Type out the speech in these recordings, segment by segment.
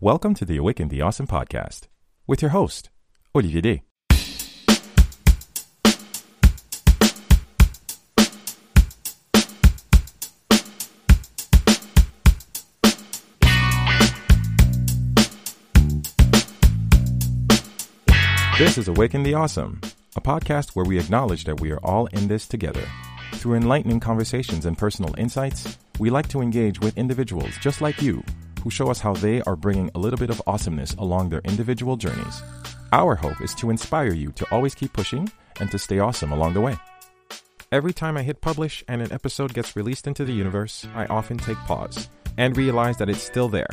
Welcome to the Awaken the Awesome podcast with your host, Olivier Day. This is Awaken the Awesome, a podcast where we acknowledge that we are all in this together. Through enlightening conversations and personal insights, we like to engage with individuals just like you who show us how they are bringing a little bit of awesomeness along their individual journeys. Our hope is to inspire you to always keep pushing and to stay awesome along the way. Every time I hit publish and an episode gets released into the universe, I often take pause and realize that it's still there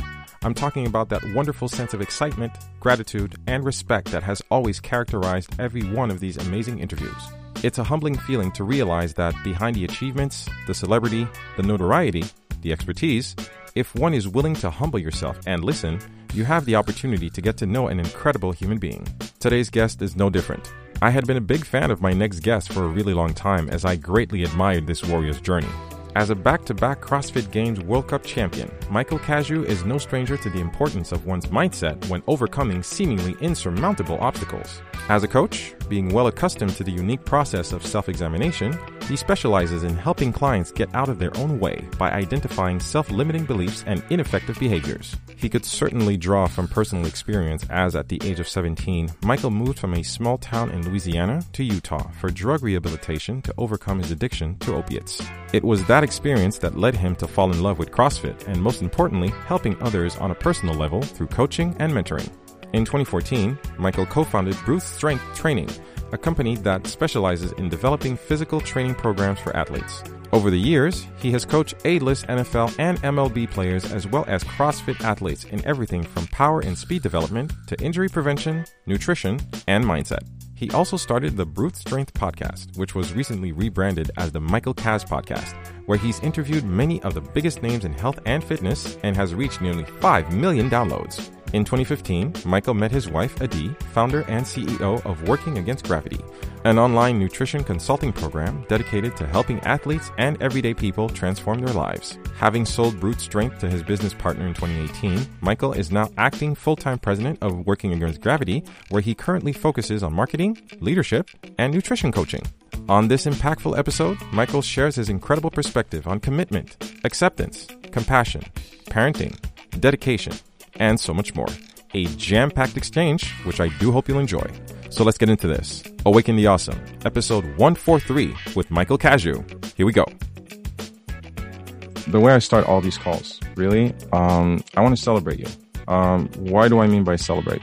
I'm talking about that wonderful sense of excitement, gratitude, and respect that has always characterized every one of these amazing interviews. It's a humbling feeling to realize that behind the achievements, the celebrity, the notoriety, the expertise, if one is willing to humble yourself and listen, you have the opportunity to get to know an incredible human being. Today's guest is no different. I had been a big fan of my next guest for a really long time as I greatly admired this warrior's journey. As a back to back CrossFit Games World Cup champion, Michael Cazayoux is no stranger to the importance of one's mindset when overcoming seemingly insurmountable obstacles. As a coach, being well accustomed to the unique process of self examination, he specializes in helping clients get out of their own way by identifying self limiting beliefs and ineffective behaviors. He could certainly draw from personal experience as at the age of 17, Michael moved from a small town in Louisiana to Utah for drug rehabilitation to overcome his addiction to opiates. It was that experience that led him to fall in love with CrossFit and, most importantly, helping others on a personal level through coaching and mentoring. In 2014, Michael co founded Brute Strength Training, a company that specializes in developing physical training programs for athletes. Over the years, he has coached A-list NFL and MLB players as well as CrossFit athletes in everything from power and speed development to injury prevention, nutrition, and mindset. He also started the Brute Strength podcast, which was recently rebranded as the Michael Kaz podcast, where he's interviewed many of the biggest names in health and fitness and has reached nearly 5 million downloads. In 2015, Michael met his wife, Adee, founder and CEO of Working Against Gravity, an online nutrition consulting program dedicated to helping athletes and everyday people transform their lives. Having sold Brute Strength to his business partner in 2018, Michael is now acting full time president of Working Against Gravity, where he currently focuses on marketing, leadership, and nutrition coaching. On this impactful episode, Michael shares his incredible perspective on commitment, acceptance, compassion, parenting, dedication, and so much more. A jam packed exchange, which I do hope you'll enjoy. So let's get into this. Awaken the Awesome, episode 143 with Michael Cazayoux. Here we go. The way I start all these calls, really, um, I want to celebrate you. Um, why do I mean by celebrate?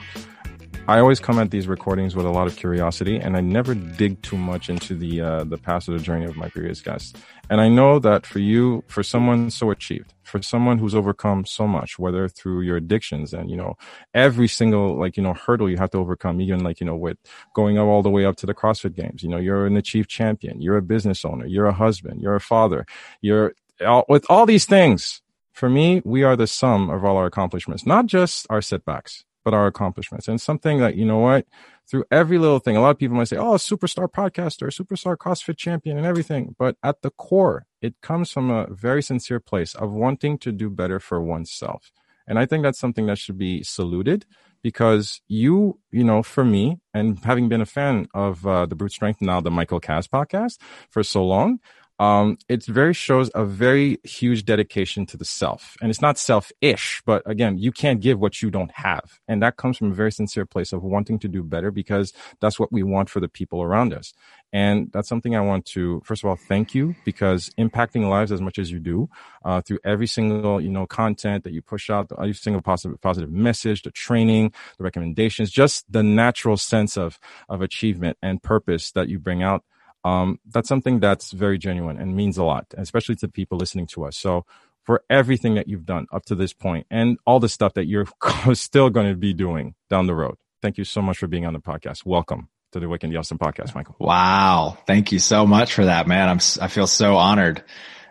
I always come at these recordings with a lot of curiosity, and I never dig too much into the uh, the past or the journey of my previous guests. And I know that for you, for someone so achieved, for someone who's overcome so much, whether through your addictions and you know every single like you know hurdle you have to overcome, even like you know with going up all the way up to the CrossFit Games. You know, you're an achieved champion, you're a business owner, you're a husband, you're a father, you're all, with all these things. For me, we are the sum of all our accomplishments, not just our setbacks but our accomplishments. And something that, you know what, through every little thing, a lot of people might say, oh, superstar podcaster, superstar CrossFit champion and everything. But at the core, it comes from a very sincere place of wanting to do better for oneself. And I think that's something that should be saluted because you, you know, for me, and having been a fan of uh, the Brute Strength, now the Michael Kaz podcast for so long, um, it very shows a very huge dedication to the self. And it's not selfish, but again, you can't give what you don't have. And that comes from a very sincere place of wanting to do better because that's what we want for the people around us. And that's something I want to, first of all, thank you because impacting lives as much as you do, uh, through every single, you know, content that you push out, every single positive, positive message, the training, the recommendations, just the natural sense of, of achievement and purpose that you bring out um, that's something that's very genuine and means a lot, especially to people listening to us. So for everything that you've done up to this point and all the stuff that you're still going to be doing down the road. Thank you so much for being on the podcast. Welcome to the Awaken Awesome podcast, Michael. Wow. Thank you so much for that, man. I'm, I feel so honored.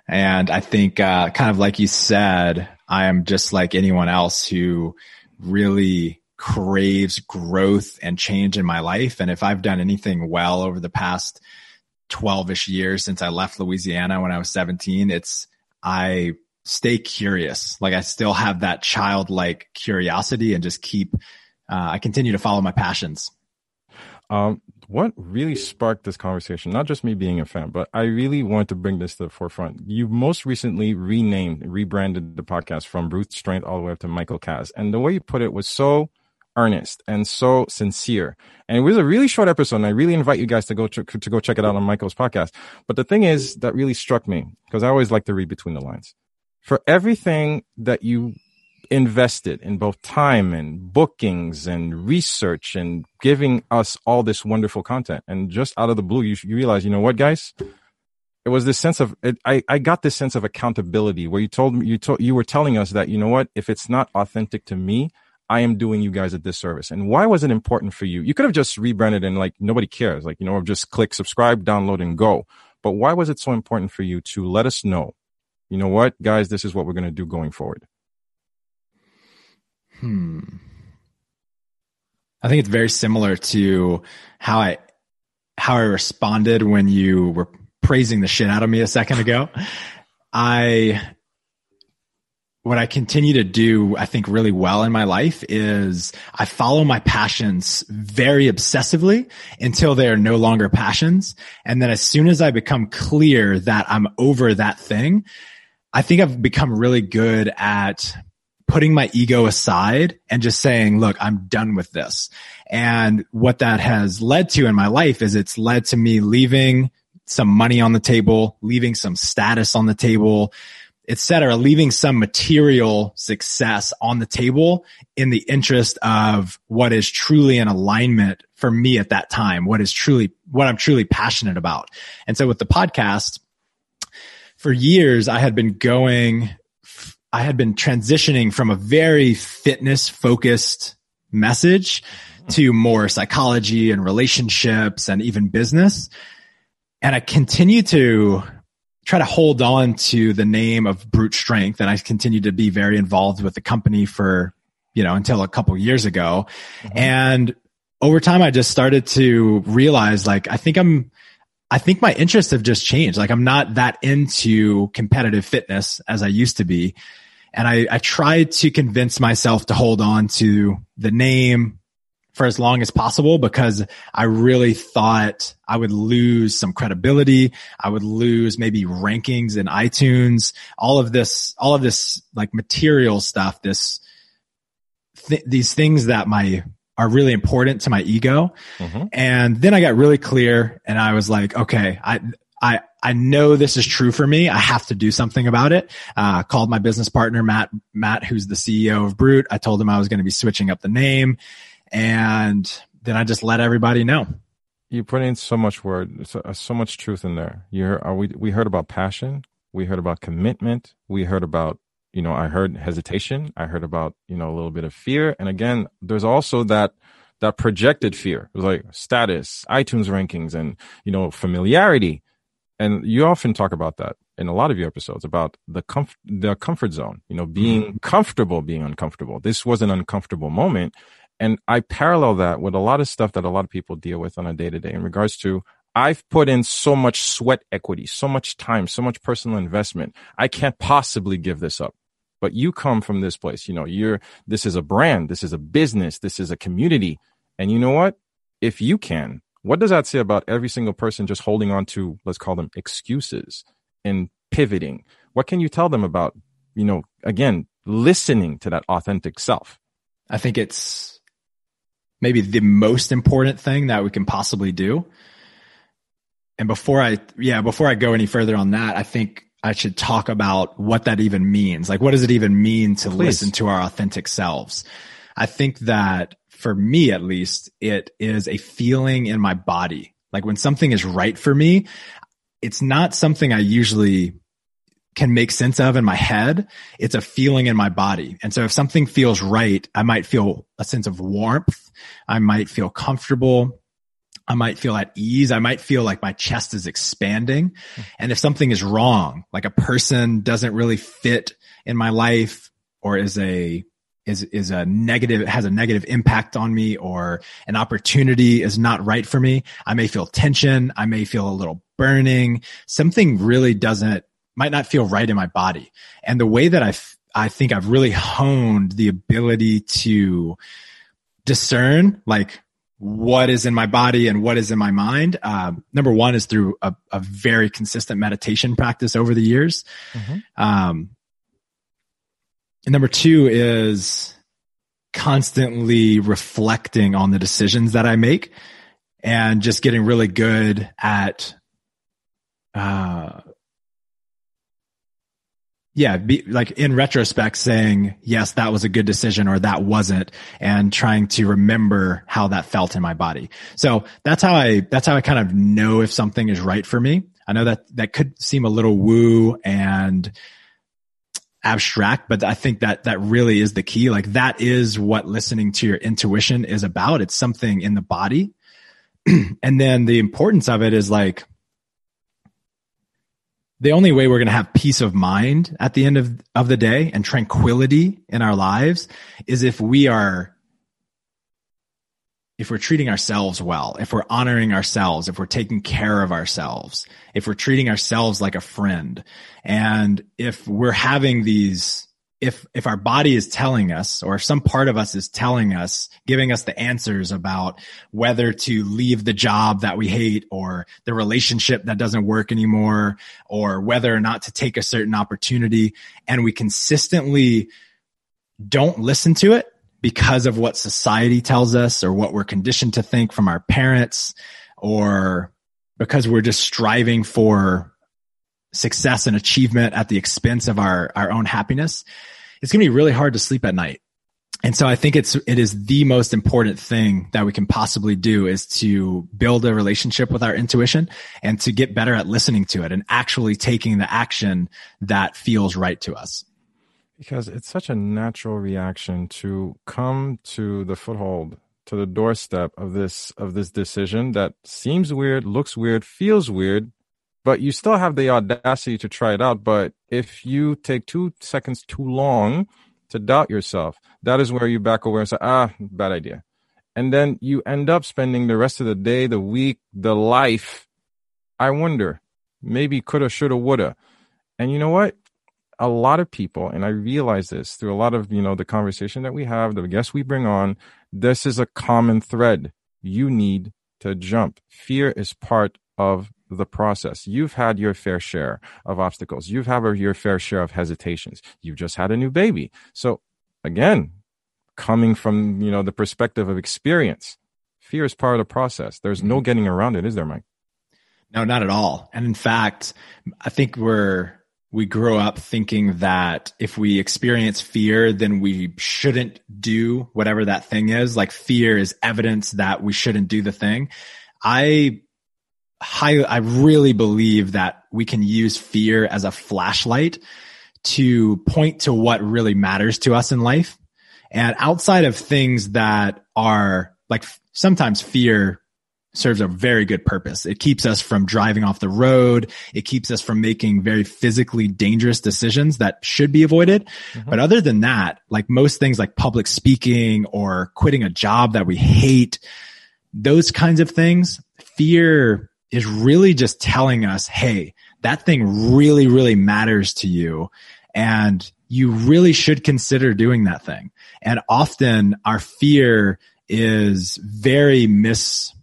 And I think, uh, kind of like you said, I am just like anyone else who really craves growth and change in my life. And if I've done anything well over the past 12 ish years since I left Louisiana when I was 17. It's, I stay curious. Like I still have that childlike curiosity and just keep, uh, I continue to follow my passions. Um, what really sparked this conversation, not just me being a fan, but I really want to bring this to the forefront. You most recently renamed, rebranded the podcast from Brute Strength all the way up to Michael Kaz. And the way you put it was so earnest and so sincere. And it was a really short episode. And I really invite you guys to go, ch- to go check it out on Michael's podcast. But the thing is that really struck me because I always like to read between the lines for everything that you invested in both time and bookings and research and giving us all this wonderful content. And just out of the blue, you, you realize, you know what, guys? It was this sense of, it, I, I got this sense of accountability where you told me, you told, you were telling us that, you know what? If it's not authentic to me, I am doing you guys a disservice. And why was it important for you? You could have just rebranded and like nobody cares, like, you know, just click subscribe, download and go. But why was it so important for you to let us know, you know what, guys, this is what we're going to do going forward? Hmm. I think it's very similar to how I how I responded when you were praising the shit out of me a second ago. I what I continue to do, I think really well in my life is I follow my passions very obsessively until they are no longer passions. And then as soon as I become clear that I'm over that thing, I think I've become really good at putting my ego aside and just saying, look, I'm done with this. And what that has led to in my life is it's led to me leaving some money on the table, leaving some status on the table, etc., leaving some material success on the table in the interest of what is truly an alignment for me at that time, what is truly, what I'm truly passionate about. And so with the podcast, for years, I had been going I had been transitioning from a very fitness focused message to more psychology and relationships and even business. And I continue to try to hold on to the name of brute strength. And I continued to be very involved with the company for, you know, until a couple years ago. Mm-hmm. And over time, I just started to realize like, I think I'm, I think my interests have just changed. Like I'm not that into competitive fitness as I used to be. And I, I tried to convince myself to hold on to the name for as long as possible because I really thought I would lose some credibility. I would lose maybe rankings in iTunes, all of this, all of this like material stuff, this, th- these things that my, are really important to my ego. Mm-hmm. And then I got really clear and I was like, okay, I, I, I know this is true for me. I have to do something about it. Uh, called my business partner, Matt, Matt, who's the CEO of Brute. I told him I was going to be switching up the name and then I just let everybody know. You put in so much word, so, uh, so much truth in there. You heard, we, we heard about passion. We heard about commitment. We heard about, you know, I heard hesitation. I heard about, you know, a little bit of fear. And again, there's also that, that projected fear. It was like status, iTunes rankings and, you know, familiarity and you often talk about that in a lot of your episodes about the comf- the comfort zone you know being mm-hmm. comfortable being uncomfortable this was an uncomfortable moment and i parallel that with a lot of stuff that a lot of people deal with on a day to day in regards to i've put in so much sweat equity so much time so much personal investment i can't possibly give this up but you come from this place you know you're this is a brand this is a business this is a community and you know what if you can what does that say about every single person just holding on to, let's call them excuses and pivoting? What can you tell them about, you know, again, listening to that authentic self? I think it's maybe the most important thing that we can possibly do. And before I, yeah, before I go any further on that, I think I should talk about what that even means. Like, what does it even mean to Please. listen to our authentic selves? I think that for me at least, it is a feeling in my body. Like when something is right for me, it's not something I usually can make sense of in my head. It's a feeling in my body. And so if something feels right, I might feel a sense of warmth. I might feel comfortable. I might feel at ease. I might feel like my chest is expanding. And if something is wrong, like a person doesn't really fit in my life or is a is is a negative has a negative impact on me or an opportunity is not right for me i may feel tension i may feel a little burning something really doesn't might not feel right in my body. And the way that I, f- I think I've really honed the ability to discern like what is in my body and what is in my mind. Um, number one is through a, a, very consistent meditation practice over the years. Mm-hmm. Um, and number two is constantly reflecting on the decisions that I make and just getting really good at, uh, yeah, be like in retrospect saying, yes, that was a good decision or that wasn't and trying to remember how that felt in my body. So that's how I, that's how I kind of know if something is right for me. I know that that could seem a little woo and abstract, but I think that that really is the key. Like that is what listening to your intuition is about. It's something in the body. and then the importance of it is like, the only way we're going to have peace of mind at the end of, of the day and tranquility in our lives is if we are if we're treating ourselves well, if we're honoring ourselves, if we're taking care of ourselves, if we're treating ourselves like a friend, and if we're having these if if our body is telling us or if some part of us is telling us giving us the answers about whether to leave the job that we hate or the relationship that doesn't work anymore or whether or not to take a certain opportunity and we consistently don't listen to it because of what society tells us or what we're conditioned to think from our parents or because we're just striving for success and achievement at the expense of our, our own happiness, it's going to be really hard to sleep at night. And so I think it's, it is the most important thing that we can possibly do is to build a relationship with our intuition and to get better at listening to it and actually taking the action that feels right to us. Because it's such a natural reaction to come to the foothold to the doorstep of this of this decision that seems weird, looks weird, feels weird, but you still have the audacity to try it out. But if you take two seconds too long to doubt yourself, that is where you back away and say, ah, bad idea. And then you end up spending the rest of the day, the week, the life. I wonder, maybe coulda, shoulda, woulda. And you know what? A lot of people, and I realize this through a lot of, you know, the conversation that we have, the guests we bring on, this is a common thread. You need to jump. Fear is part of the process. You've had your fair share of obstacles. You've had your fair share of hesitations. You've just had a new baby. So again, coming from, you know, the perspective of experience, fear is part of the process. There's no mm-hmm. getting around it, is there, Mike? No, not at all. And in fact, I think we're, we grow up thinking that if we experience fear, then we shouldn't do whatever that thing is. Like fear is evidence that we shouldn't do the thing. I high, I really believe that we can use fear as a flashlight to point to what really matters to us in life. And outside of things that are like sometimes fear serves a very good purpose. It keeps us from driving off the road. It keeps us from making very physically dangerous decisions that should be avoided. Mm-hmm. But other than that, like most things like public speaking or quitting a job that we hate, those kinds of things, fear is really just telling us, Hey, that thing really, really matters to you. And you really should consider doing that thing. And often our fear is very mis,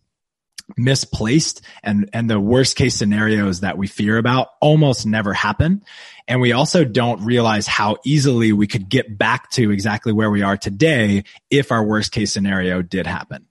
misplaced and, and the worst case scenarios that we fear about almost never happen. And we also don't realize how easily we could get back to exactly where we are today if our worst case scenario did happen.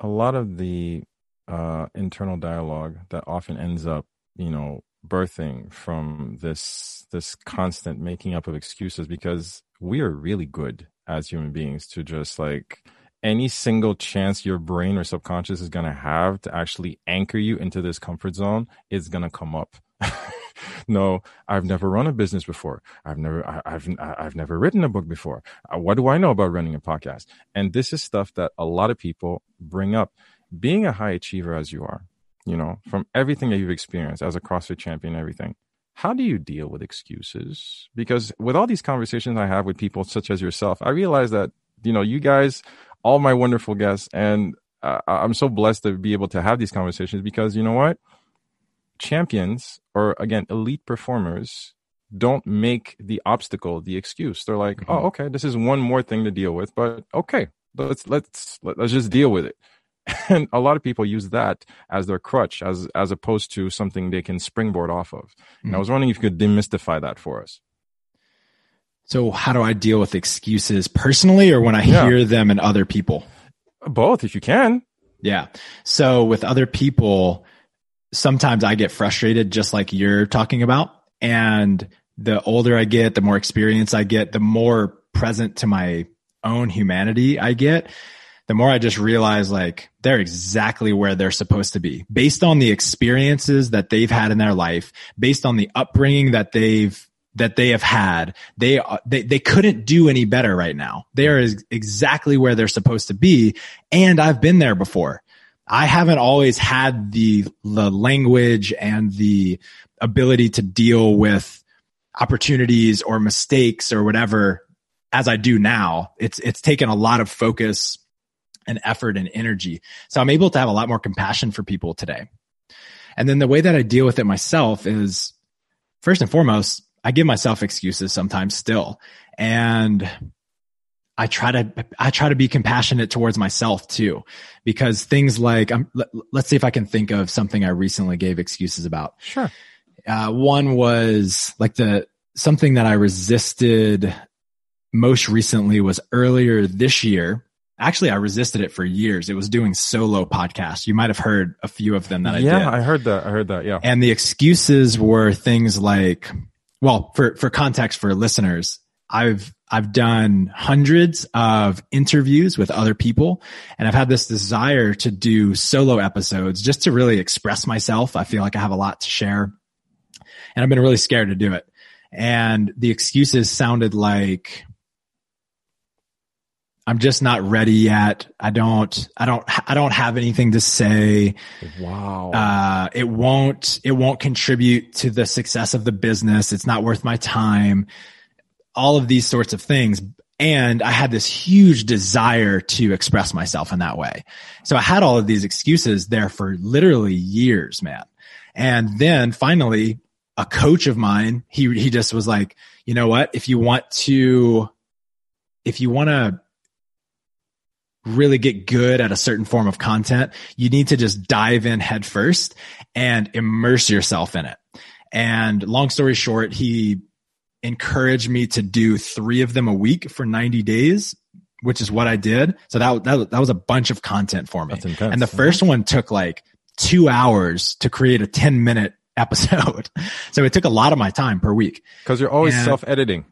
A lot of the uh, internal dialogue that often ends up, you know, birthing from this this constant making up of excuses because we are really good as human beings to just like any single chance your brain or subconscious is going to have to actually anchor you into this comfort zone is going to come up. No i've never run a business before. I've never I, have i've never written a book before. Uh, what do i know about running a podcast? And this is stuff that a lot of people bring up being a high achiever as you are, you know, from everything that you've experienced as a CrossFit champion, everything, how do you deal with excuses? Because with all these conversations I have with people such as yourself, I realize that, you know, you guys, all my wonderful guests, and uh, I'm so blessed to be able to have these conversations because you know what? champions or again elite performers don't make the obstacle the excuse. They're like, mm-hmm. "Oh, okay, this is one more thing to deal with, but okay, let's let's let's just deal with it." And a lot of people use that as their crutch, as as opposed to something they can springboard off of. Mm-hmm. And I mm-hmm. was wondering if you could demystify that for us. So, how do I deal with excuses personally, or when I yeah. hear them in other people? Both, if you can. Yeah. So, with other people, sometimes I get frustrated, just like you're talking about, and the older I get, the more experience I get, the more present to my own humanity I get, the more I just realize like they're exactly where they're supposed to be based on the experiences that they've had in their life, based on the upbringing that they've that they have had. They, they, they couldn't do any better right now. They are exactly where they're supposed to be. And I've been there before. I haven't always had the, the language and the ability to deal with opportunities or mistakes or whatever as I do now. It's, it's taken a lot of focus and effort and energy. So I'm able to have a lot more compassion for people today. And then the way that I deal with it myself is first and foremost, I give myself excuses sometimes still. And I try to, I try to be compassionate towards myself too, because things like, um, let, us see if I can think of something I recently gave excuses about. Sure. Uh, one was like the something that I resisted most recently was earlier this year. Actually, I resisted it for years. It was doing solo podcasts. You might have heard a few of them that I yeah, did. Yeah, I heard that. I heard that. Yeah. And the excuses were things like, well, for, for context for listeners, I've, I've done hundreds of interviews with other people and I've had this desire to do solo episodes just to really express myself. I feel like I have a lot to share and I've been really scared to do it. And the excuses sounded like, I'm just not ready yet. I don't, I don't, I don't have anything to say. Wow. Uh, it won't, it won't contribute to the success of the business. It's not worth my time. All of these sorts of things. And I had this huge desire to express myself in that way. So I had all of these excuses there for literally years, man. And then finally a coach of mine, he, he just was like, you know what? If you want to, if you want to really get good at a certain form of content, you need to just dive in head first and immerse yourself in it. And long story short, he encouraged me to do three of them a week for 90 days, which is what I did. So that, that, that was a bunch of content for me. And the first one took like two hours to create a 10 minute episode. so it took a lot of my time per week. Cause you're always self editing.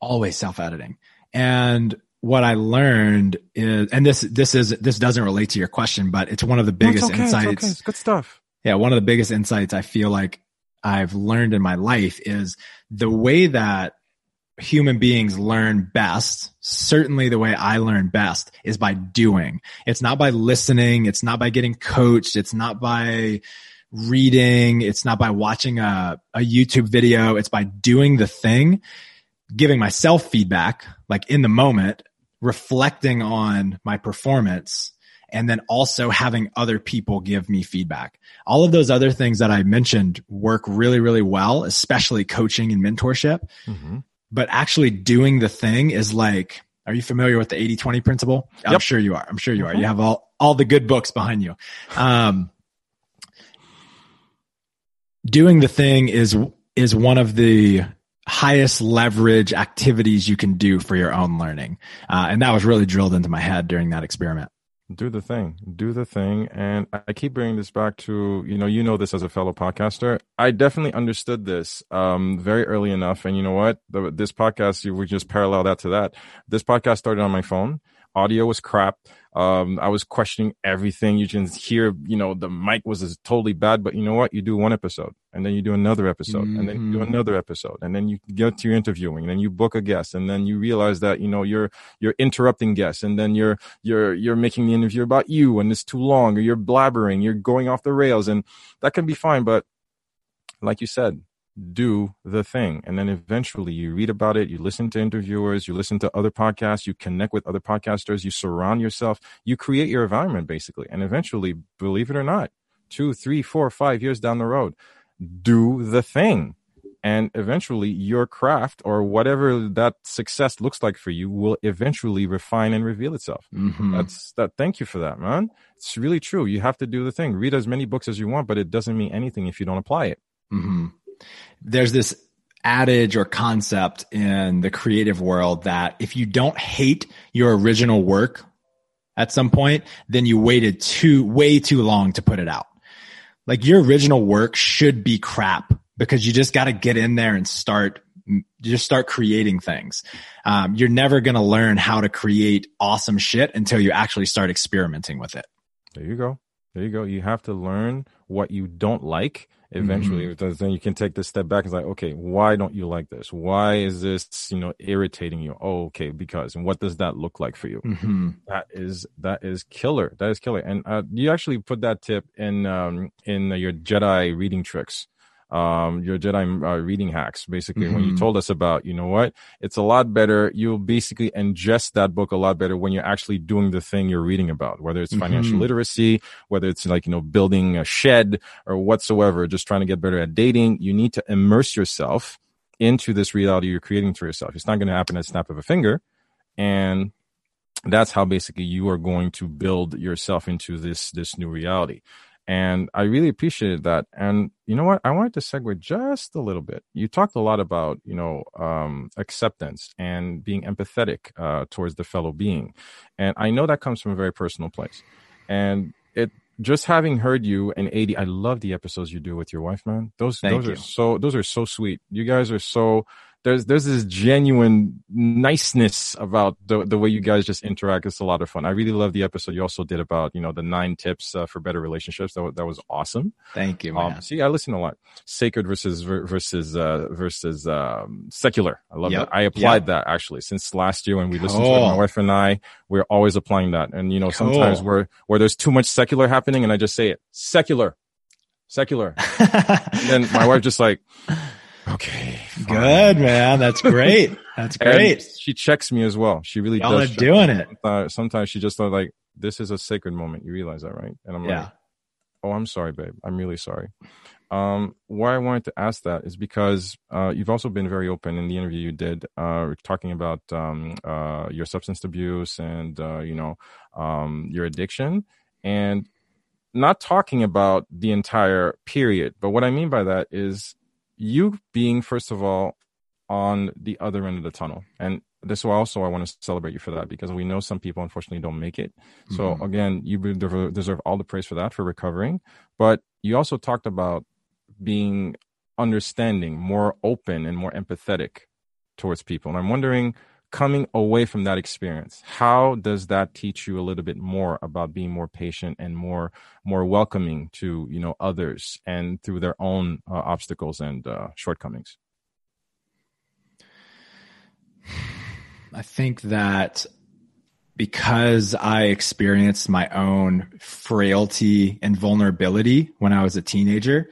Always self editing. And what I learned is, and this, this is, this doesn't relate to your question, but it's one of the biggest no, it's okay, insights. It's, okay. it's good stuff. Yeah. One of the biggest insights I feel like I've learned in my life is the way that human beings learn best, certainly the way I learn best is by doing. It's not by listening. It's not by getting coached. It's not by reading. It's not by watching a, a YouTube video. It's by doing the thing, giving myself feedback, like in the moment, reflecting on my performance and then also having other people give me feedback. All of those other things that I mentioned work really, really well, especially coaching and mentorship. Mm-hmm. But actually doing the thing is like, are you familiar with the 80 20 principle? I'm sure you are. I'm sure you are. Mm-hmm. You have all, all the good books behind you. Um, doing the thing is is one of the highest leverage activities you can do for your own learning. Uh, and that was really drilled into my head during that experiment. Do the thing, do the thing. And I keep bringing this back to, you know, you know this as a fellow podcaster. I definitely understood this um, very early enough. And you know what? The, this podcast, you would just parallel that to that. This podcast started on my phone. Audio was crap. Um, I was questioning everything. You can hear, you know, the mic was totally bad, but you know what? You do one episode and then you do another episode mm-hmm. and then you do mm-hmm. another episode and then you get to your interviewing and then you book a guest and then you realize that, you know, you're, you're interrupting guests and then you're, you're, you're making the interview about you and it's too long or you're blabbering, you're going off the rails and that can be fine. But like you said, do the thing. And then eventually you read about it, you listen to interviewers, you listen to other podcasts, you connect with other podcasters, you surround yourself, you create your environment basically. And eventually, believe it or not, two, three, four, five years down the road. Do the thing and eventually your craft or whatever that success looks like for you will eventually refine and reveal itself mm-hmm. that's that thank you for that man it's really true you have to do the thing read as many books as you want but it doesn't mean anything if you don't apply it mm-hmm. There's this adage or concept in the creative world that if you don't hate your original work at some point then you waited too way too long to put it out like your original work should be crap because you just got to get in there and start just start creating things. Um, you're never going to learn how to create awesome shit until you actually start experimenting with it. There you go. There you go. You have to learn what you don't like eventually mm-hmm. then you can take this step back and like okay why don't you like this? Why is this you know irritating you? Oh okay because and what does that look like for you? Mm-hmm. that is that is killer. That is killer. And uh, you actually put that tip in um in your jedi reading tricks um, your Jedi uh, reading hacks, basically, mm-hmm. when you mm-hmm. told us about, you know what, it's a lot better. You'll basically ingest that book a lot better when you're actually doing the thing you're reading about, whether it's financial mm-hmm. literacy, whether it's like, you know, building a shed or whatsoever, just trying to get better at dating. You need to immerse yourself into this reality you're creating for yourself. It's not going to happen at snap of a finger. And that's how basically you are going to build yourself into this, this new reality. And I really appreciated that. And you know what? I wanted to segue just a little bit. You talked a lot about, you know, um, acceptance and being empathetic uh, towards the fellow being. And I know that comes from a very personal place. And it just having heard you and Adee, I love the episodes you do with your wife, man. Those Thank those you. are so those are so sweet. You guys are so there's there's this genuine niceness about the the way you guys just interact. It's a lot of fun. I really love the episode you also did about you know the nine tips uh, for better relationships. That that was awesome. Thank you. Um, see, I listen a lot. Sacred versus versus uh, versus um, secular. I love yep. that. I applied yep. that actually since last year when we listened cool. to it. My wife and I we're always applying that. And you know cool. sometimes where where there's too much secular happening, and I just say it secular, secular. then my wife just like Okay. Fine. Good, man. That's great. That's great. And she checks me as well. She really Y'all does. are doing me. it. Sometimes, sometimes she just thought like, this is a sacred moment. You realize that, right? And I'm yeah. like, oh, I'm sorry, babe. I'm really sorry. Um, why I wanted to ask that is because uh, you've also been very open in the interview you did, uh, talking about um, uh, your substance abuse and uh, you know um, your addiction, and not talking about the entire period. But what I mean by that is you being first of all on the other end of the tunnel and this is also I want to celebrate you for that because we know some people unfortunately don't make it. So mm-hmm. again, you deserve all the praise for that for recovering. But you also talked about being understanding, more open, and more empathetic towards people. And I'm wondering, coming away from that experience how does that teach you a little bit more about being more patient and more more welcoming to you know others and through their own uh, obstacles and uh, shortcomings? I think that because i experienced my own frailty and vulnerability when i was a teenager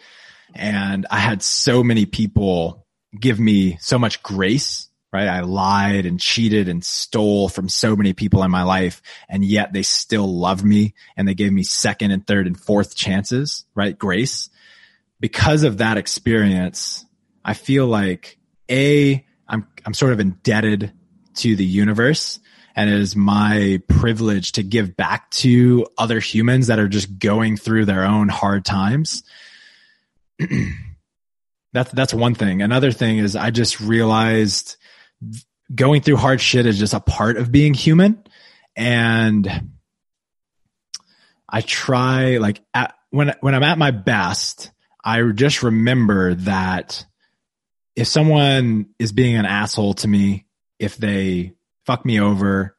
and i had so many people give me so much grace right? I lied and cheated and stole from so many people in my life and yet they still loved me and they gave me second and third and fourth chances, right? Grace. Because of that experience, I feel like A, I'm, I'm sort of indebted to the universe and it is my privilege to give back to other humans that are just going through their own hard times. that's, that's one thing. Another thing is I just realized going through hard shit is just a part of being human. And I try like at, when, when I'm at my best, I just remember that if someone is being an asshole to me, if they fuck me over,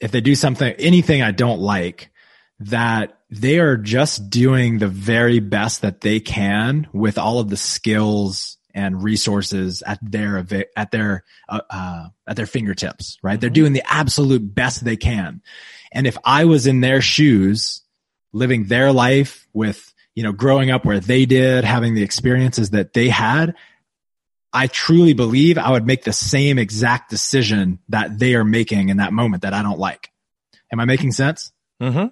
if they do something, anything I don't like, that they are just doing the very best that they can with all of the skills and resources at their at their uh, uh, at their fingertips right mm-hmm. they're doing the absolute best they can and if i was in their shoes living their life with you know growing up where they did having the experiences that they had i truly believe i would make the same exact decision that they are making in that moment that i don't like am i making sense mm-hmm.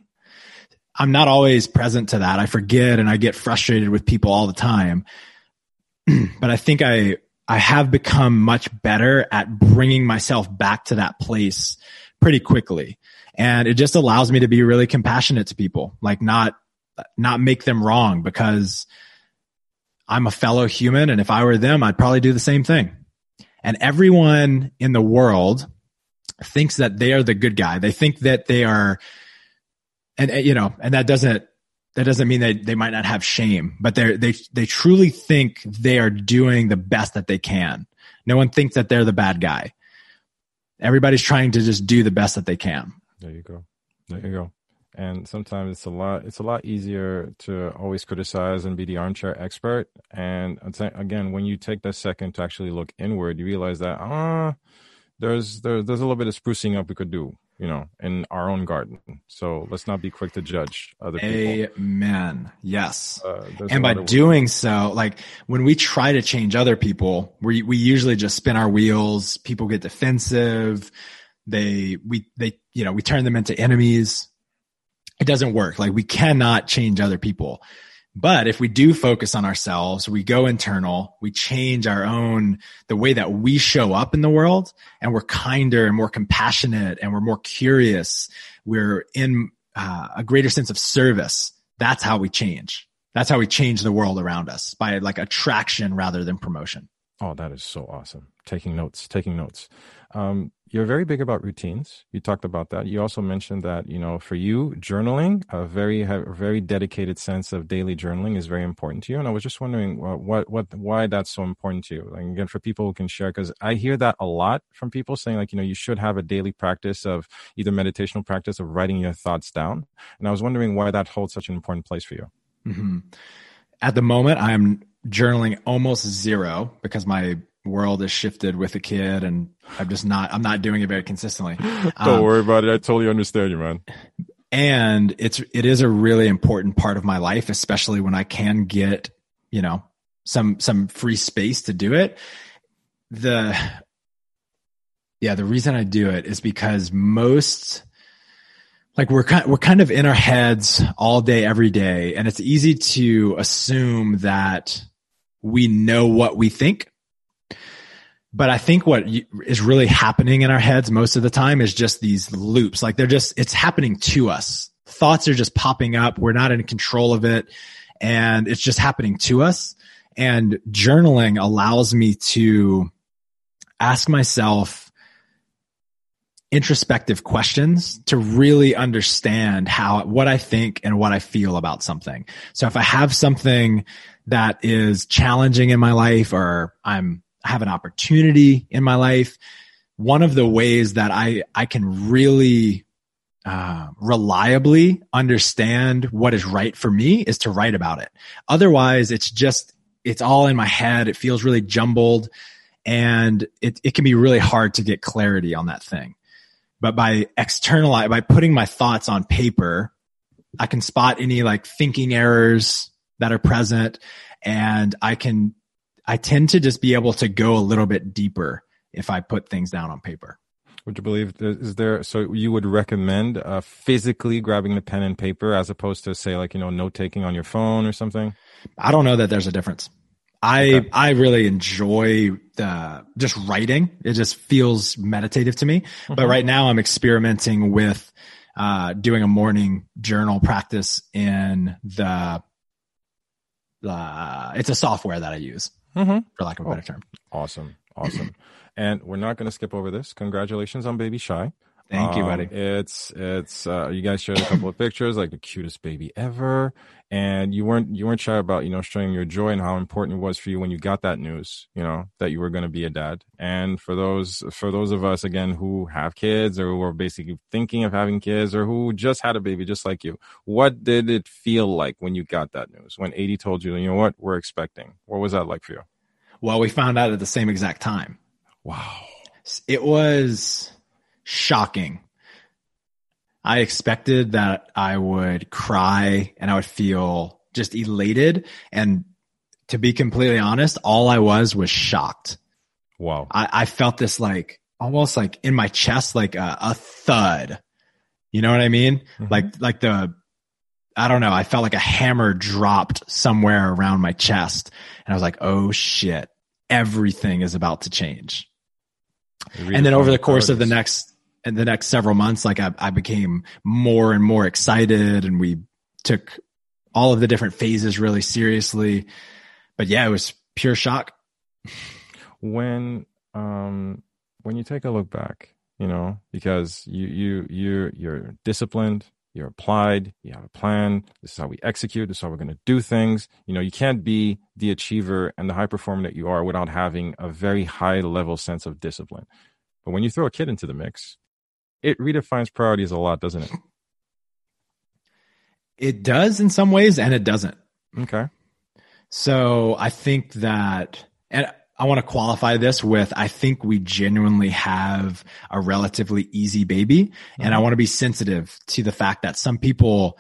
I'm not always present to that. I forget and I get frustrated with people all the time. but I think I, I have become much better at bringing myself back to that place pretty quickly. And it just allows me to be really compassionate to people, like not, not make them wrong because I'm a fellow human. And if I were them, I'd probably do the same thing. And everyone in the world thinks that they are the good guy. They think that they are, and you know, and that doesn't that doesn't mean that they might not have shame, but they they they truly think they are doing the best that they can. No one thinks that they're the bad guy. Everybody's trying to just do the best that they can. There you go. There you go. And sometimes it's a lot it's a lot easier to always criticize and be the armchair expert. And again, when you take that second to actually look inward, you realize that ah, uh, there's there, there's a little bit of sprucing up we could do you know, in our own garden. So let's not be quick to judge other people. Amen. Yes. Uh, and by doing so, like when we try to change other people, we we usually just spin our wheels. People get defensive. They we they you know we turn them into enemies. It doesn't work. Like we cannot change other people. But if we do focus on ourselves, we go internal, we change our own, the way that we show up in the world and we're kinder and more compassionate and we're more curious. We're in uh, a greater sense of service. That's how we change. That's how we change the world around us by like attraction rather than promotion. Oh, that is so awesome. Taking notes, taking notes. Um, you're very big about routines. You talked about that. You also mentioned that you know for you journaling, a very very dedicated sense of daily journaling is very important to you. And I was just wondering what what why that's so important to you. Like again, for people who can share, because I hear that a lot from people saying like you know you should have a daily practice of either meditational practice of writing your thoughts down. And I was wondering why that holds such an important place for you. Mm-hmm. At the moment, I'm journaling almost zero because my world has shifted with a kid and I'm just not I'm not doing it very consistently. Don't um, worry about it. I totally understand you, man. And it's it is a really important part of my life, especially when I can get, you know, some some free space to do it. The yeah, the reason I do it is because most like we're kind we're kind of in our heads all day every day and it's easy to assume that we know what we think but I think what is really happening in our heads most of the time is just these loops. Like they're just, it's happening to us. Thoughts are just popping up. We're not in control of it and it's just happening to us. And journaling allows me to ask myself introspective questions to really understand how, what I think and what I feel about something. So if I have something that is challenging in my life or I'm have an opportunity in my life, one of the ways that I, I can really uh, reliably understand what is right for me is to write about it. Otherwise, it's just, it's all in my head. It feels really jumbled and it, it can be really hard to get clarity on that thing. But by external, by putting my thoughts on paper, I can spot any like thinking errors that are present and I can I tend to just be able to go a little bit deeper if I put things down on paper. Would you believe is there so you would recommend uh, physically grabbing the pen and paper as opposed to say like you know note taking on your phone or something? I don't know that there's a difference. I okay. I really enjoy the just writing. It just feels meditative to me. Mm-hmm. But right now I'm experimenting with uh, doing a morning journal practice in the uh, it's a software that I use mm-hmm. for lack of a better term. Awesome. Awesome. and we're not going to skip over this. Congratulations on Baby Shy. Thank um, you, buddy. It's it's uh, you guys shared a couple of pictures, like the cutest baby ever, and you weren't you weren't shy about you know showing your joy and how important it was for you when you got that news, you know that you were going to be a dad. And for those for those of us again who have kids or who are basically thinking of having kids or who just had a baby, just like you, what did it feel like when you got that news? When Adee told you, you know what, we're expecting. What was that like for you? Well, we found out at the same exact time. Wow. It was shocking. I expected that I would cry and I would feel just elated. And to be completely honest, all I was was shocked. Wow. I, I felt this like almost like in my chest, like a, a thud. You know what I mean? Mm-hmm. Like, like the, I don't know, I felt like a hammer dropped somewhere around my chest. And I was like, oh shit, everything is about to change. And then over the course of the next, and the next several months, like I, I became more and more excited and we took all of the different phases really seriously. But yeah, it was pure shock. When, um, when you take a look back, you know, because you, you, you, you're disciplined, you're applied, you have a plan. This is how we execute. This is how we're going to do things. You know, you can't be the achiever and the high performer that you are without having a very high level sense of discipline. But when you throw a kid into the mix, it redefines priorities a lot, doesn't it? It does in some ways and it doesn't. Okay. So I think that, and I want to qualify this with I think we genuinely have a relatively easy baby. Mm-hmm. And I mm-hmm. want to be sensitive to the fact that some people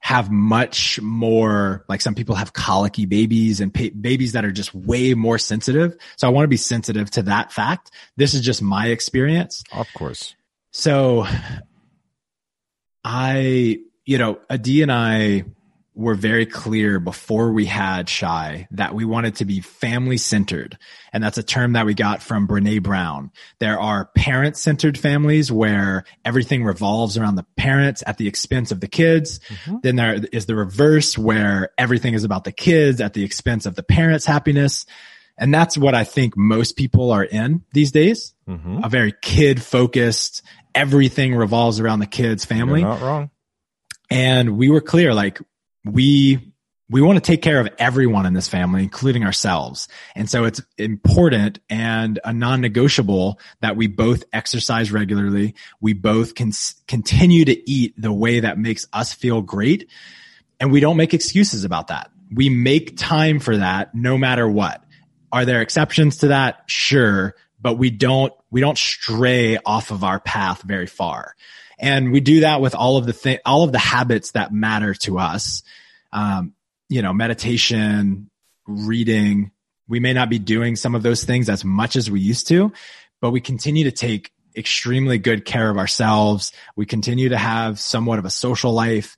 have much more, like some people have colicky babies and pa- babies that are just way more sensitive. So I want to be sensitive to that fact. This is just my experience. Of course. So I, you know, Adee and I were very clear before we had Shy that we wanted to be family centered. And that's a term that we got from Brene Brown. There are parent centered families where everything revolves around the parents at the expense of the kids. Mm-hmm. Then there is the reverse where everything is about the kids at the expense of the parents' happiness. And that's what I think most people are in these days. Mm-hmm. A very kid focused, everything revolves around the kids family. You're not wrong. And we were clear, like we we want to take care of everyone in this family, including ourselves. And so it's important and a non-negotiable that we both exercise regularly. We both can continue to eat the way that makes us feel great. And we don't make excuses about that. We make time for that no matter what. Are there exceptions to that? Sure. But we don't, we don't stray off of our path very far. And we do that with all of the thing, all of the habits that matter to us. Um, you know, meditation, reading. We may not be doing some of those things as much as we used to, but we continue to take extremely good care of ourselves. We continue to have somewhat of a social life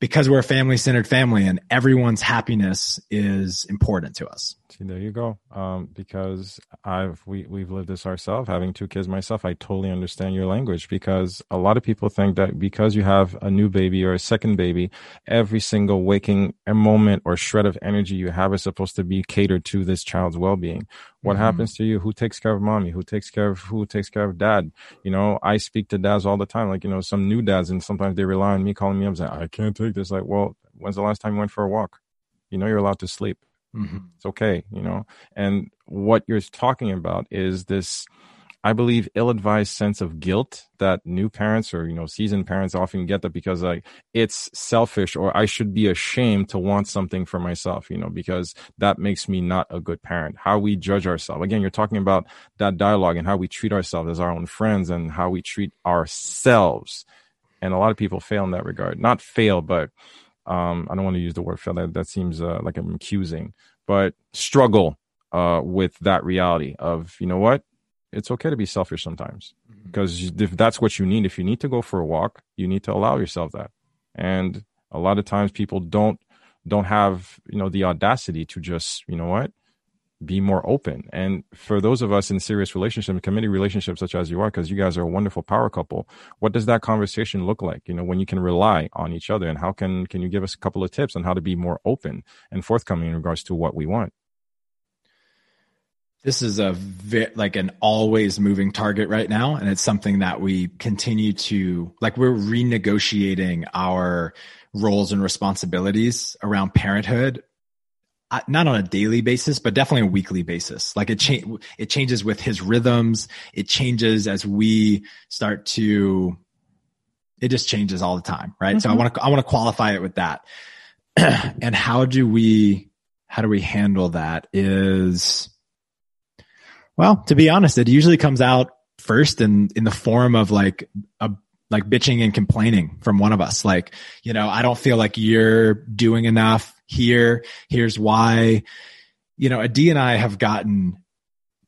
because we're a family centered family and everyone's happiness is important to us. See, there you go. Um, because I've we we've lived this ourselves, having two kids myself. I totally understand your language because a lot of people think that because you have a new baby or a second baby, every single waking moment or shred of energy you have is supposed to be catered to this child's well being. What mm-hmm. happens to you? Who takes care of mommy? Who takes care of who takes care of dad? You know, I speak to dads all the time, like, you know, some new dads, and sometimes they rely on me calling me up saying, I can't take this. Like, well, when's the last time you went for a walk? You know, you're allowed to sleep. Mm-hmm. It's okay, you know. And what you're talking about is this I believe ill-advised sense of guilt that new parents or you know seasoned parents often get that because like it's selfish or I should be ashamed to want something for myself, you know, because that makes me not a good parent. How we judge ourselves. Again, you're talking about that dialogue and how we treat ourselves as our own friends and how we treat ourselves. And a lot of people fail in that regard. Not fail, but um, I don't want to use the word fail. That that seems uh, like I'm accusing, but struggle uh, with that reality of you know what it's okay to be selfish sometimes mm-hmm. because if that's what you need if you need to go for a walk you need to allow yourself that and a lot of times people don't don't have you know the audacity to just you know what be more open. And for those of us in serious relationships committed relationships such as you are because you guys are a wonderful power couple what does that conversation look like? You know when you can rely on each other and how can can you give us a couple of tips on how to be more open and forthcoming in regards to what we want? This is a like an always moving target right now and it's something that we continue to like we're renegotiating our roles and responsibilities around parenthood not on a daily basis but definitely a weekly basis. Like it cha- it changes with his rhythms. It changes as we start to it just changes all the time right? Mm-hmm. so i want to i want to qualify it with that. And how do we how do we handle that is well, to be honest, it usually comes out first in in the form of like a like bitching and complaining from one of us. Like, you know, I don't feel like you're doing enough here. Here's why. You know, Adee and I have gotten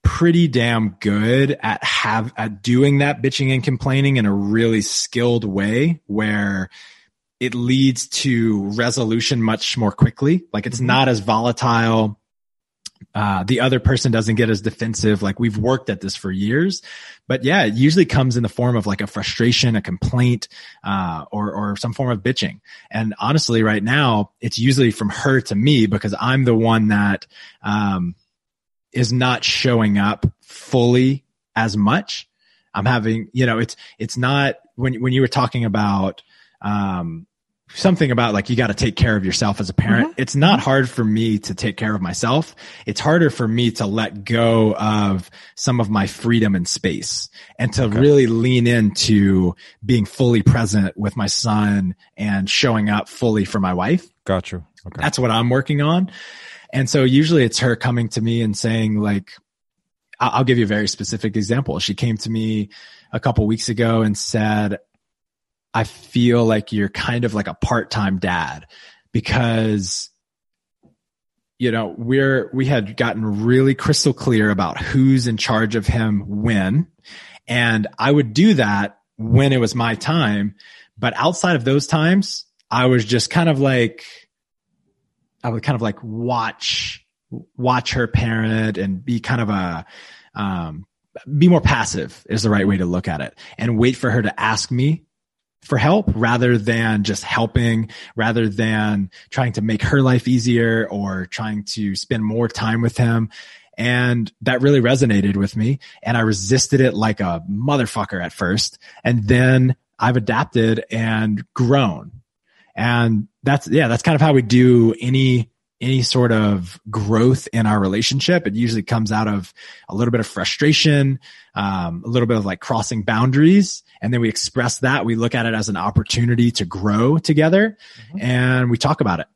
pretty damn good at have at doing that bitching and complaining in a really skilled way where it leads to resolution much more quickly. Like it's mm-hmm. not as volatile. Uh, the other person doesn't get as defensive. Like we've worked at this for years, but yeah, it usually comes in the form of like a frustration, a complaint, uh, or, or some form of bitching. And honestly, right now, it's usually from her to me because I'm the one that, um, is not showing up fully as much. I'm having, you know, it's, it's not when, when you were talking about, um, something about like you got to take care of yourself as a parent. Mm-hmm. It's not hard for me to take care of myself. It's harder for me to let go of some of my freedom and space and to okay. really lean into being fully present with my son and showing up fully for my wife. Got you. Okay. That's what I'm working on. And so usually it's her coming to me and saying like, I'll give you a very specific example. She came to me a couple weeks ago and said, I feel like you're kind of like a part-time dad because you know, we're we had gotten really crystal clear about who's in charge of him when. And I would do that when it was my time, but outside of those times, I was just kind of like I would kind of like watch watch her parent and be kind of a um, be more passive is the right way to look at it and wait for her to ask me for help rather than just helping, rather than trying to make her life easier or trying to spend more time with him. And that really resonated with me. And I resisted it like a motherfucker at first. And then I've adapted and grown. And that's, yeah, that's kind of how we do any any sort of growth in our relationship, it usually comes out of a little bit of frustration, um, a little bit of like crossing boundaries. And then we express that. We look at it as an opportunity to grow together mm-hmm. and we talk about it.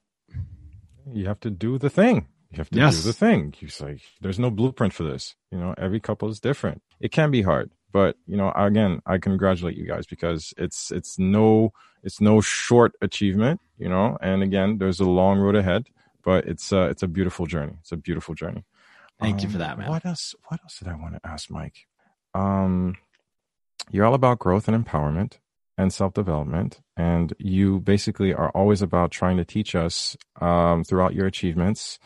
You have to do the thing. You have to yes. do the thing. You say, there's no blueprint for this. You know, every couple is different. It can be hard, but you know, again, I congratulate you guys because it's, it's no, it's no short achievement, you know, and again, there's a long road ahead but it's uh, it's a beautiful journey. It's a beautiful journey. Thank um, you for that, man. What else? What else did I want to ask, Mike? Um, you're all about growth and empowerment and self development, and you basically are always about trying to teach us um, throughout your achievements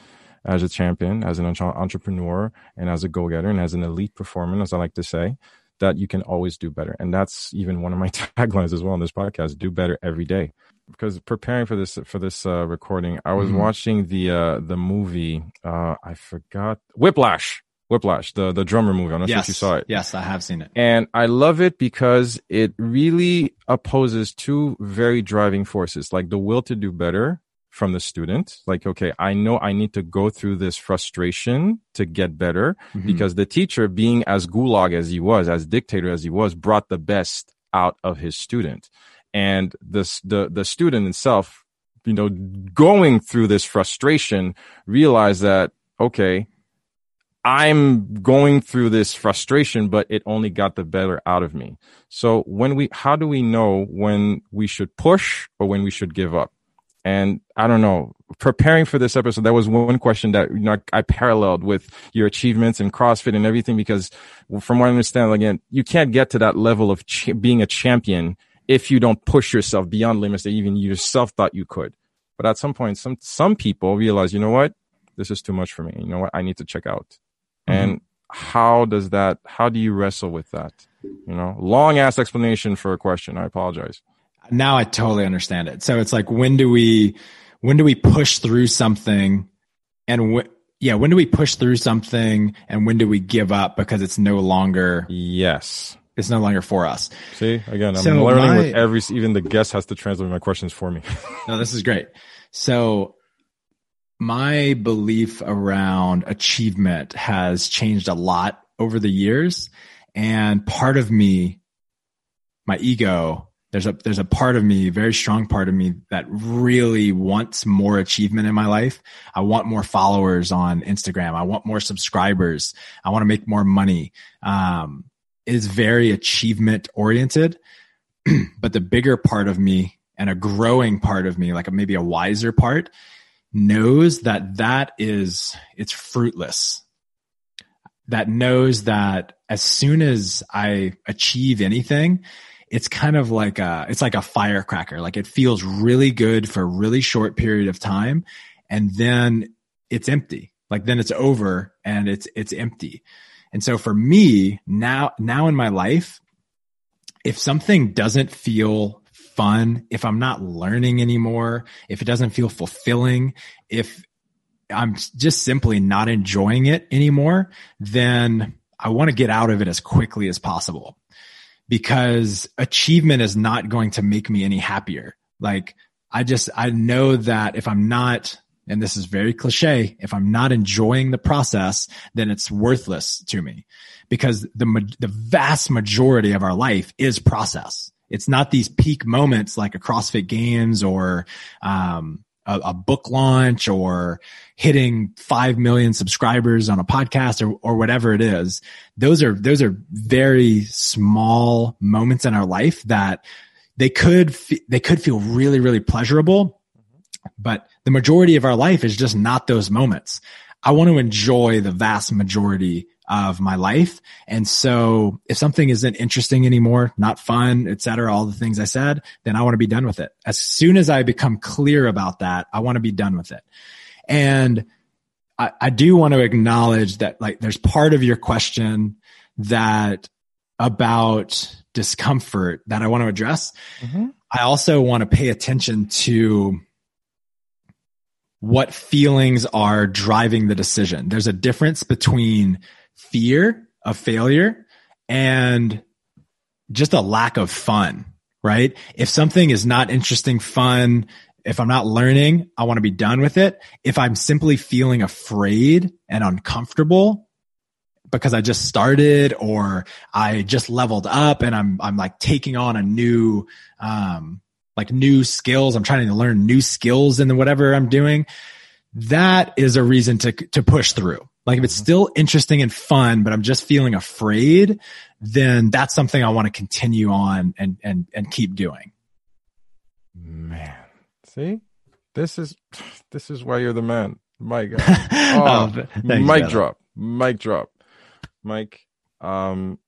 as a champion, as an entrepreneur, and as a go getter, and as an elite performer, as I like to say, that you can always do better. And that's even one of my taglines as well on this podcast: do better every day because preparing for this for this uh, recording, I was mm-hmm. watching the uh, the movie. Uh, I forgot Whiplash. Whiplash, the the drummer movie. I don't know yes. if you saw it. Yes, I have seen it, and I love it because it really opposes two very driving forces, like the will to do better from the student. Like, okay, I know I need to go through this frustration to get better mm-hmm. because the teacher, being as gulag as he was, as dictator as he was, brought the best out of his student and this the the student itself you know going through this frustration realize that okay i'm going through this frustration but it only got the better out of me. So when we how do we know when we should push or when we should give up? And i don't know preparing for this episode that was one question that you know i paralleled with your achievements in crossfit and everything because from what i understand again you can't get to that level of being a champion if you don't push yourself beyond limits that even you yourself thought you could. But at some point, some some people realize, you know what, this is too much for me. You know what, I need to check out. Mm-hmm. And how does that? How do you wrestle with that? You know, long ass explanation for a question. I apologize. Now I totally understand it. So it's like, when do we, when do we push through something, and wh- yeah, when do we push through something, and when do we give up because it's no longer yes it's no longer for us. See, again, I'm so learning my, with every, even the guest has to translate my questions for me. no, this is great. So my belief around achievement has changed a lot over the years. And part of me, my ego, there's a, there's a part of me, very strong part of me that really wants more achievement in my life. I want more followers on Instagram. I want more subscribers. I want to make more money. Um, is very achievement oriented. but the bigger part of me and a growing part of me, like maybe a wiser part, knows that that is, it's fruitless. That knows that as soon as I achieve anything, it's kind of like a, it's like a firecracker. Like it feels really good for a really short period of time. And then it's empty. Like then it's over and it's, it's empty. And so for me now, now in my life, if something doesn't feel fun, if I'm not learning anymore, if it doesn't feel fulfilling, if I'm just simply not enjoying it anymore, then I want to get out of it as quickly as possible because achievement is not going to make me any happier. Like I just, I know that if I'm not, and this is very cliche, if I'm not enjoying the process, then it's worthless to me because the, the vast majority of our life is process. It's not these peak moments like a CrossFit games or, um, a, a, book launch or hitting 5 million subscribers on a podcast or, or whatever it is. Those are, those are very small moments in our life that they could, they could feel really, really pleasurable, but the majority of our life is just not those moments. I want to enjoy the vast majority of my life. And so if something isn't interesting anymore, not fun, et cetera, all the things I said, then I want to be done with it. As soon as I become clear about that, I want to be done with it. And I, I do want to acknowledge that like there's part of your question that about discomfort that I want to address. Mm-hmm. I also want to pay attention to what feelings are driving the decision. There's a difference between fear of failure and just a lack of fun, right? If something is not interesting, fun, if I'm not learning, I want to be done with it. If I'm simply feeling afraid and uncomfortable because I just started or I just leveled up and I'm, I'm like taking on a new, um, like new skills. I'm trying to learn new skills in whatever I'm doing. That is a reason to, to push through. Like if it's mm-hmm. still interesting and fun, but I'm just feeling afraid, then that's something I want to continue on and, and, and keep doing. Man, see, this is, this is why you're the man. My God. Oh, oh thanks, mic drop, mic drop, Mike. Um,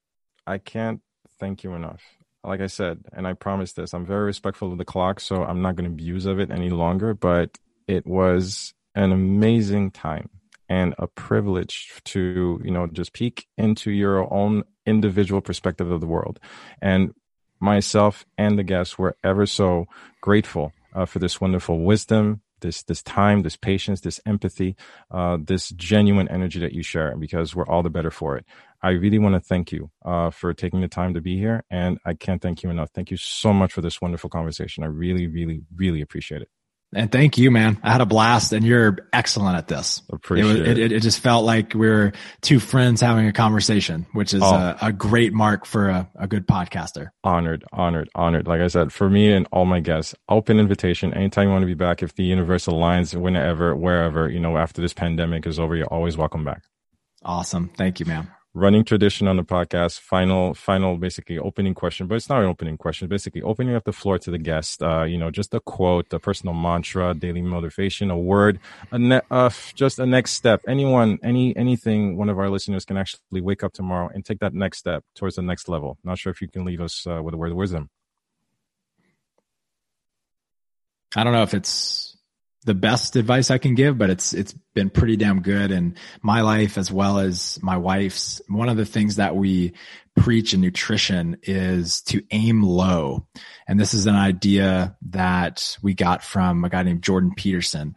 I can't thank you enough. Like I said, and I promise this, I'm very respectful of the clock, so I'm not going to abuse of it any longer, but it was an amazing time and a privilege to you know just peek into your own individual perspective of the world. And myself and the guests were ever so grateful uh, for this wonderful wisdom this this time this patience this empathy uh, this genuine energy that you share because we're all the better for it i really want to thank you uh, for taking the time to be here and i can't thank you enough thank you so much for this wonderful conversation i really really really appreciate it and thank you, man. I had a blast and you're excellent at this. Appreciate it. It, it, it just felt like we are two friends having a conversation, which is oh. a, a, great mark for a, a, good podcaster. Honored, honored, honored. Like I said, for me and all my guests, open invitation. Anytime you want to be back, if the universe aligns, whenever, wherever, you know, after this pandemic is over, you're always welcome back. Awesome. Thank you, man running tradition on the podcast. Final, final, basically opening question, but it's not an opening question. Basically, opening up the floor to the guest. Uh, you know, just a quote, a personal mantra, daily motivation, a word, a ne- uh, just a next step. Anyone, any, anything. One of our listeners can actually wake up tomorrow and take that next step towards the next level. Not sure if you can leave us uh, with a word of wisdom. I don't know if it's the best advice I can give, but it's it's been pretty damn good in my life as well as my wife's. One of the things that we preach in nutrition is to aim low. And this is an idea that we got from a guy named Jordan Peterson.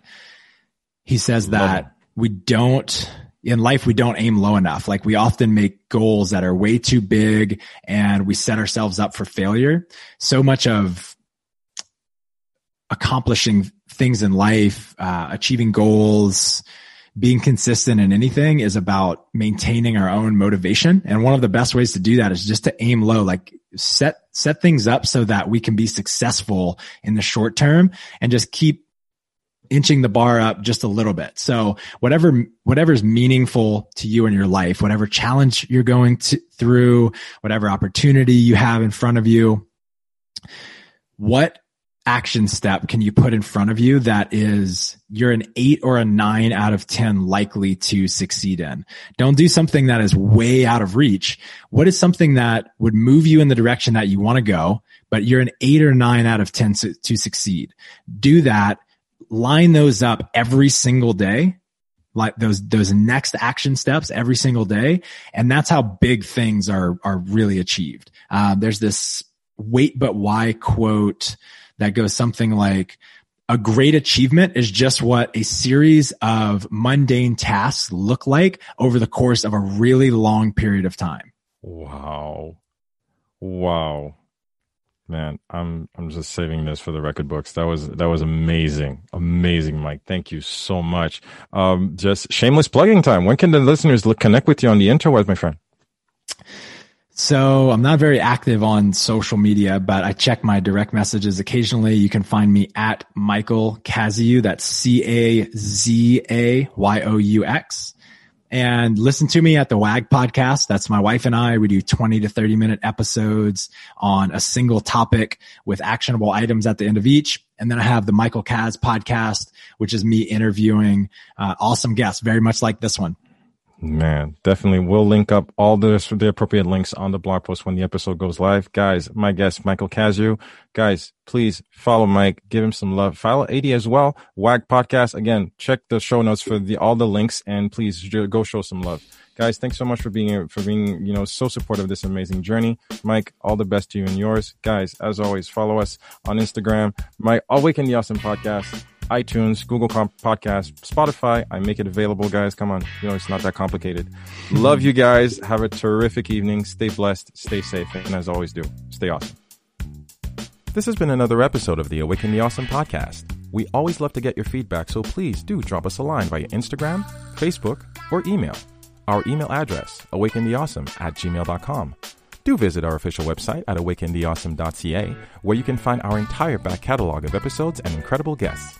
He says that we don't in life we don't aim low enough. Like we often make goals that are way too big and we set ourselves up for failure. So much of accomplishing things in life, uh, achieving goals, being consistent in anything is about maintaining our own motivation. And one of the best ways to do that is just to aim low, like set, set things up so that we can be successful in the short term and just keep inching the bar up just a little bit. So whatever, whatever's meaningful to you in your life, whatever challenge you're going to, through, whatever opportunity you have in front of you, what action step can you put in front of you that is you're an eight or a nine out of 10 likely to succeed in? Don't do something that is way out of reach. What is something that would move you in the direction that you want to go, but you're an eight or nine out of 10 to, to succeed? Do that. Line those up every single day like those those next action steps every single day and that's how big things are are really achieved uh, there's this wait but why quote that goes something like, a great achievement is just what a series of mundane tasks look like over the course of a really long period of time. Wow. Wow. Man, I'm I'm just saving this for the record books. That was that was amazing. Amazing, Mike. Thank you so much. Um just shameless plugging time. When can the listeners look, connect with you on the interwebs, my friend? So I'm not very active on social media, but I check my direct messages occasionally. You can find me at Michael Cazayoux. That's C-A-Z-A-Y-O-U-X. And listen to me at the WAG podcast. That's my wife and I. We do 20 to 30 minute episodes on a single topic with actionable items at the end of each. And then I have the Michael Kaz podcast, which is me interviewing uh, awesome guests, very much like this one. Man, definitely. We'll link up all the, the appropriate links on the blog post when the episode goes live. Guys, my guest, Michael Cazayoux. Guys, please follow Mike. Give him some love. Follow Adee as well. WAG podcast. Again, check the show notes for the, all the links and please go show some love. Guys, thanks so much for being, for being, you know, so supportive of this amazing journey. Mike, all the best to you and yours. Guys, as always, follow us on Instagram. My Awaken the Awesome podcast iTunes, Google Podcast, Spotify. I make it available, guys. Come on. You know, it's not that complicated. Love you guys. Have a terrific evening. Stay blessed, stay safe, and as always do, stay awesome. This has been another episode of the Awaken the Awesome podcast. We always love to get your feedback, so please do drop us a line via Instagram, Facebook, or email. Our email address, awakentheawesome at gmail.com. Do visit our official website at awakentheawesome.ca, where you can find our entire back catalog of episodes and incredible guests.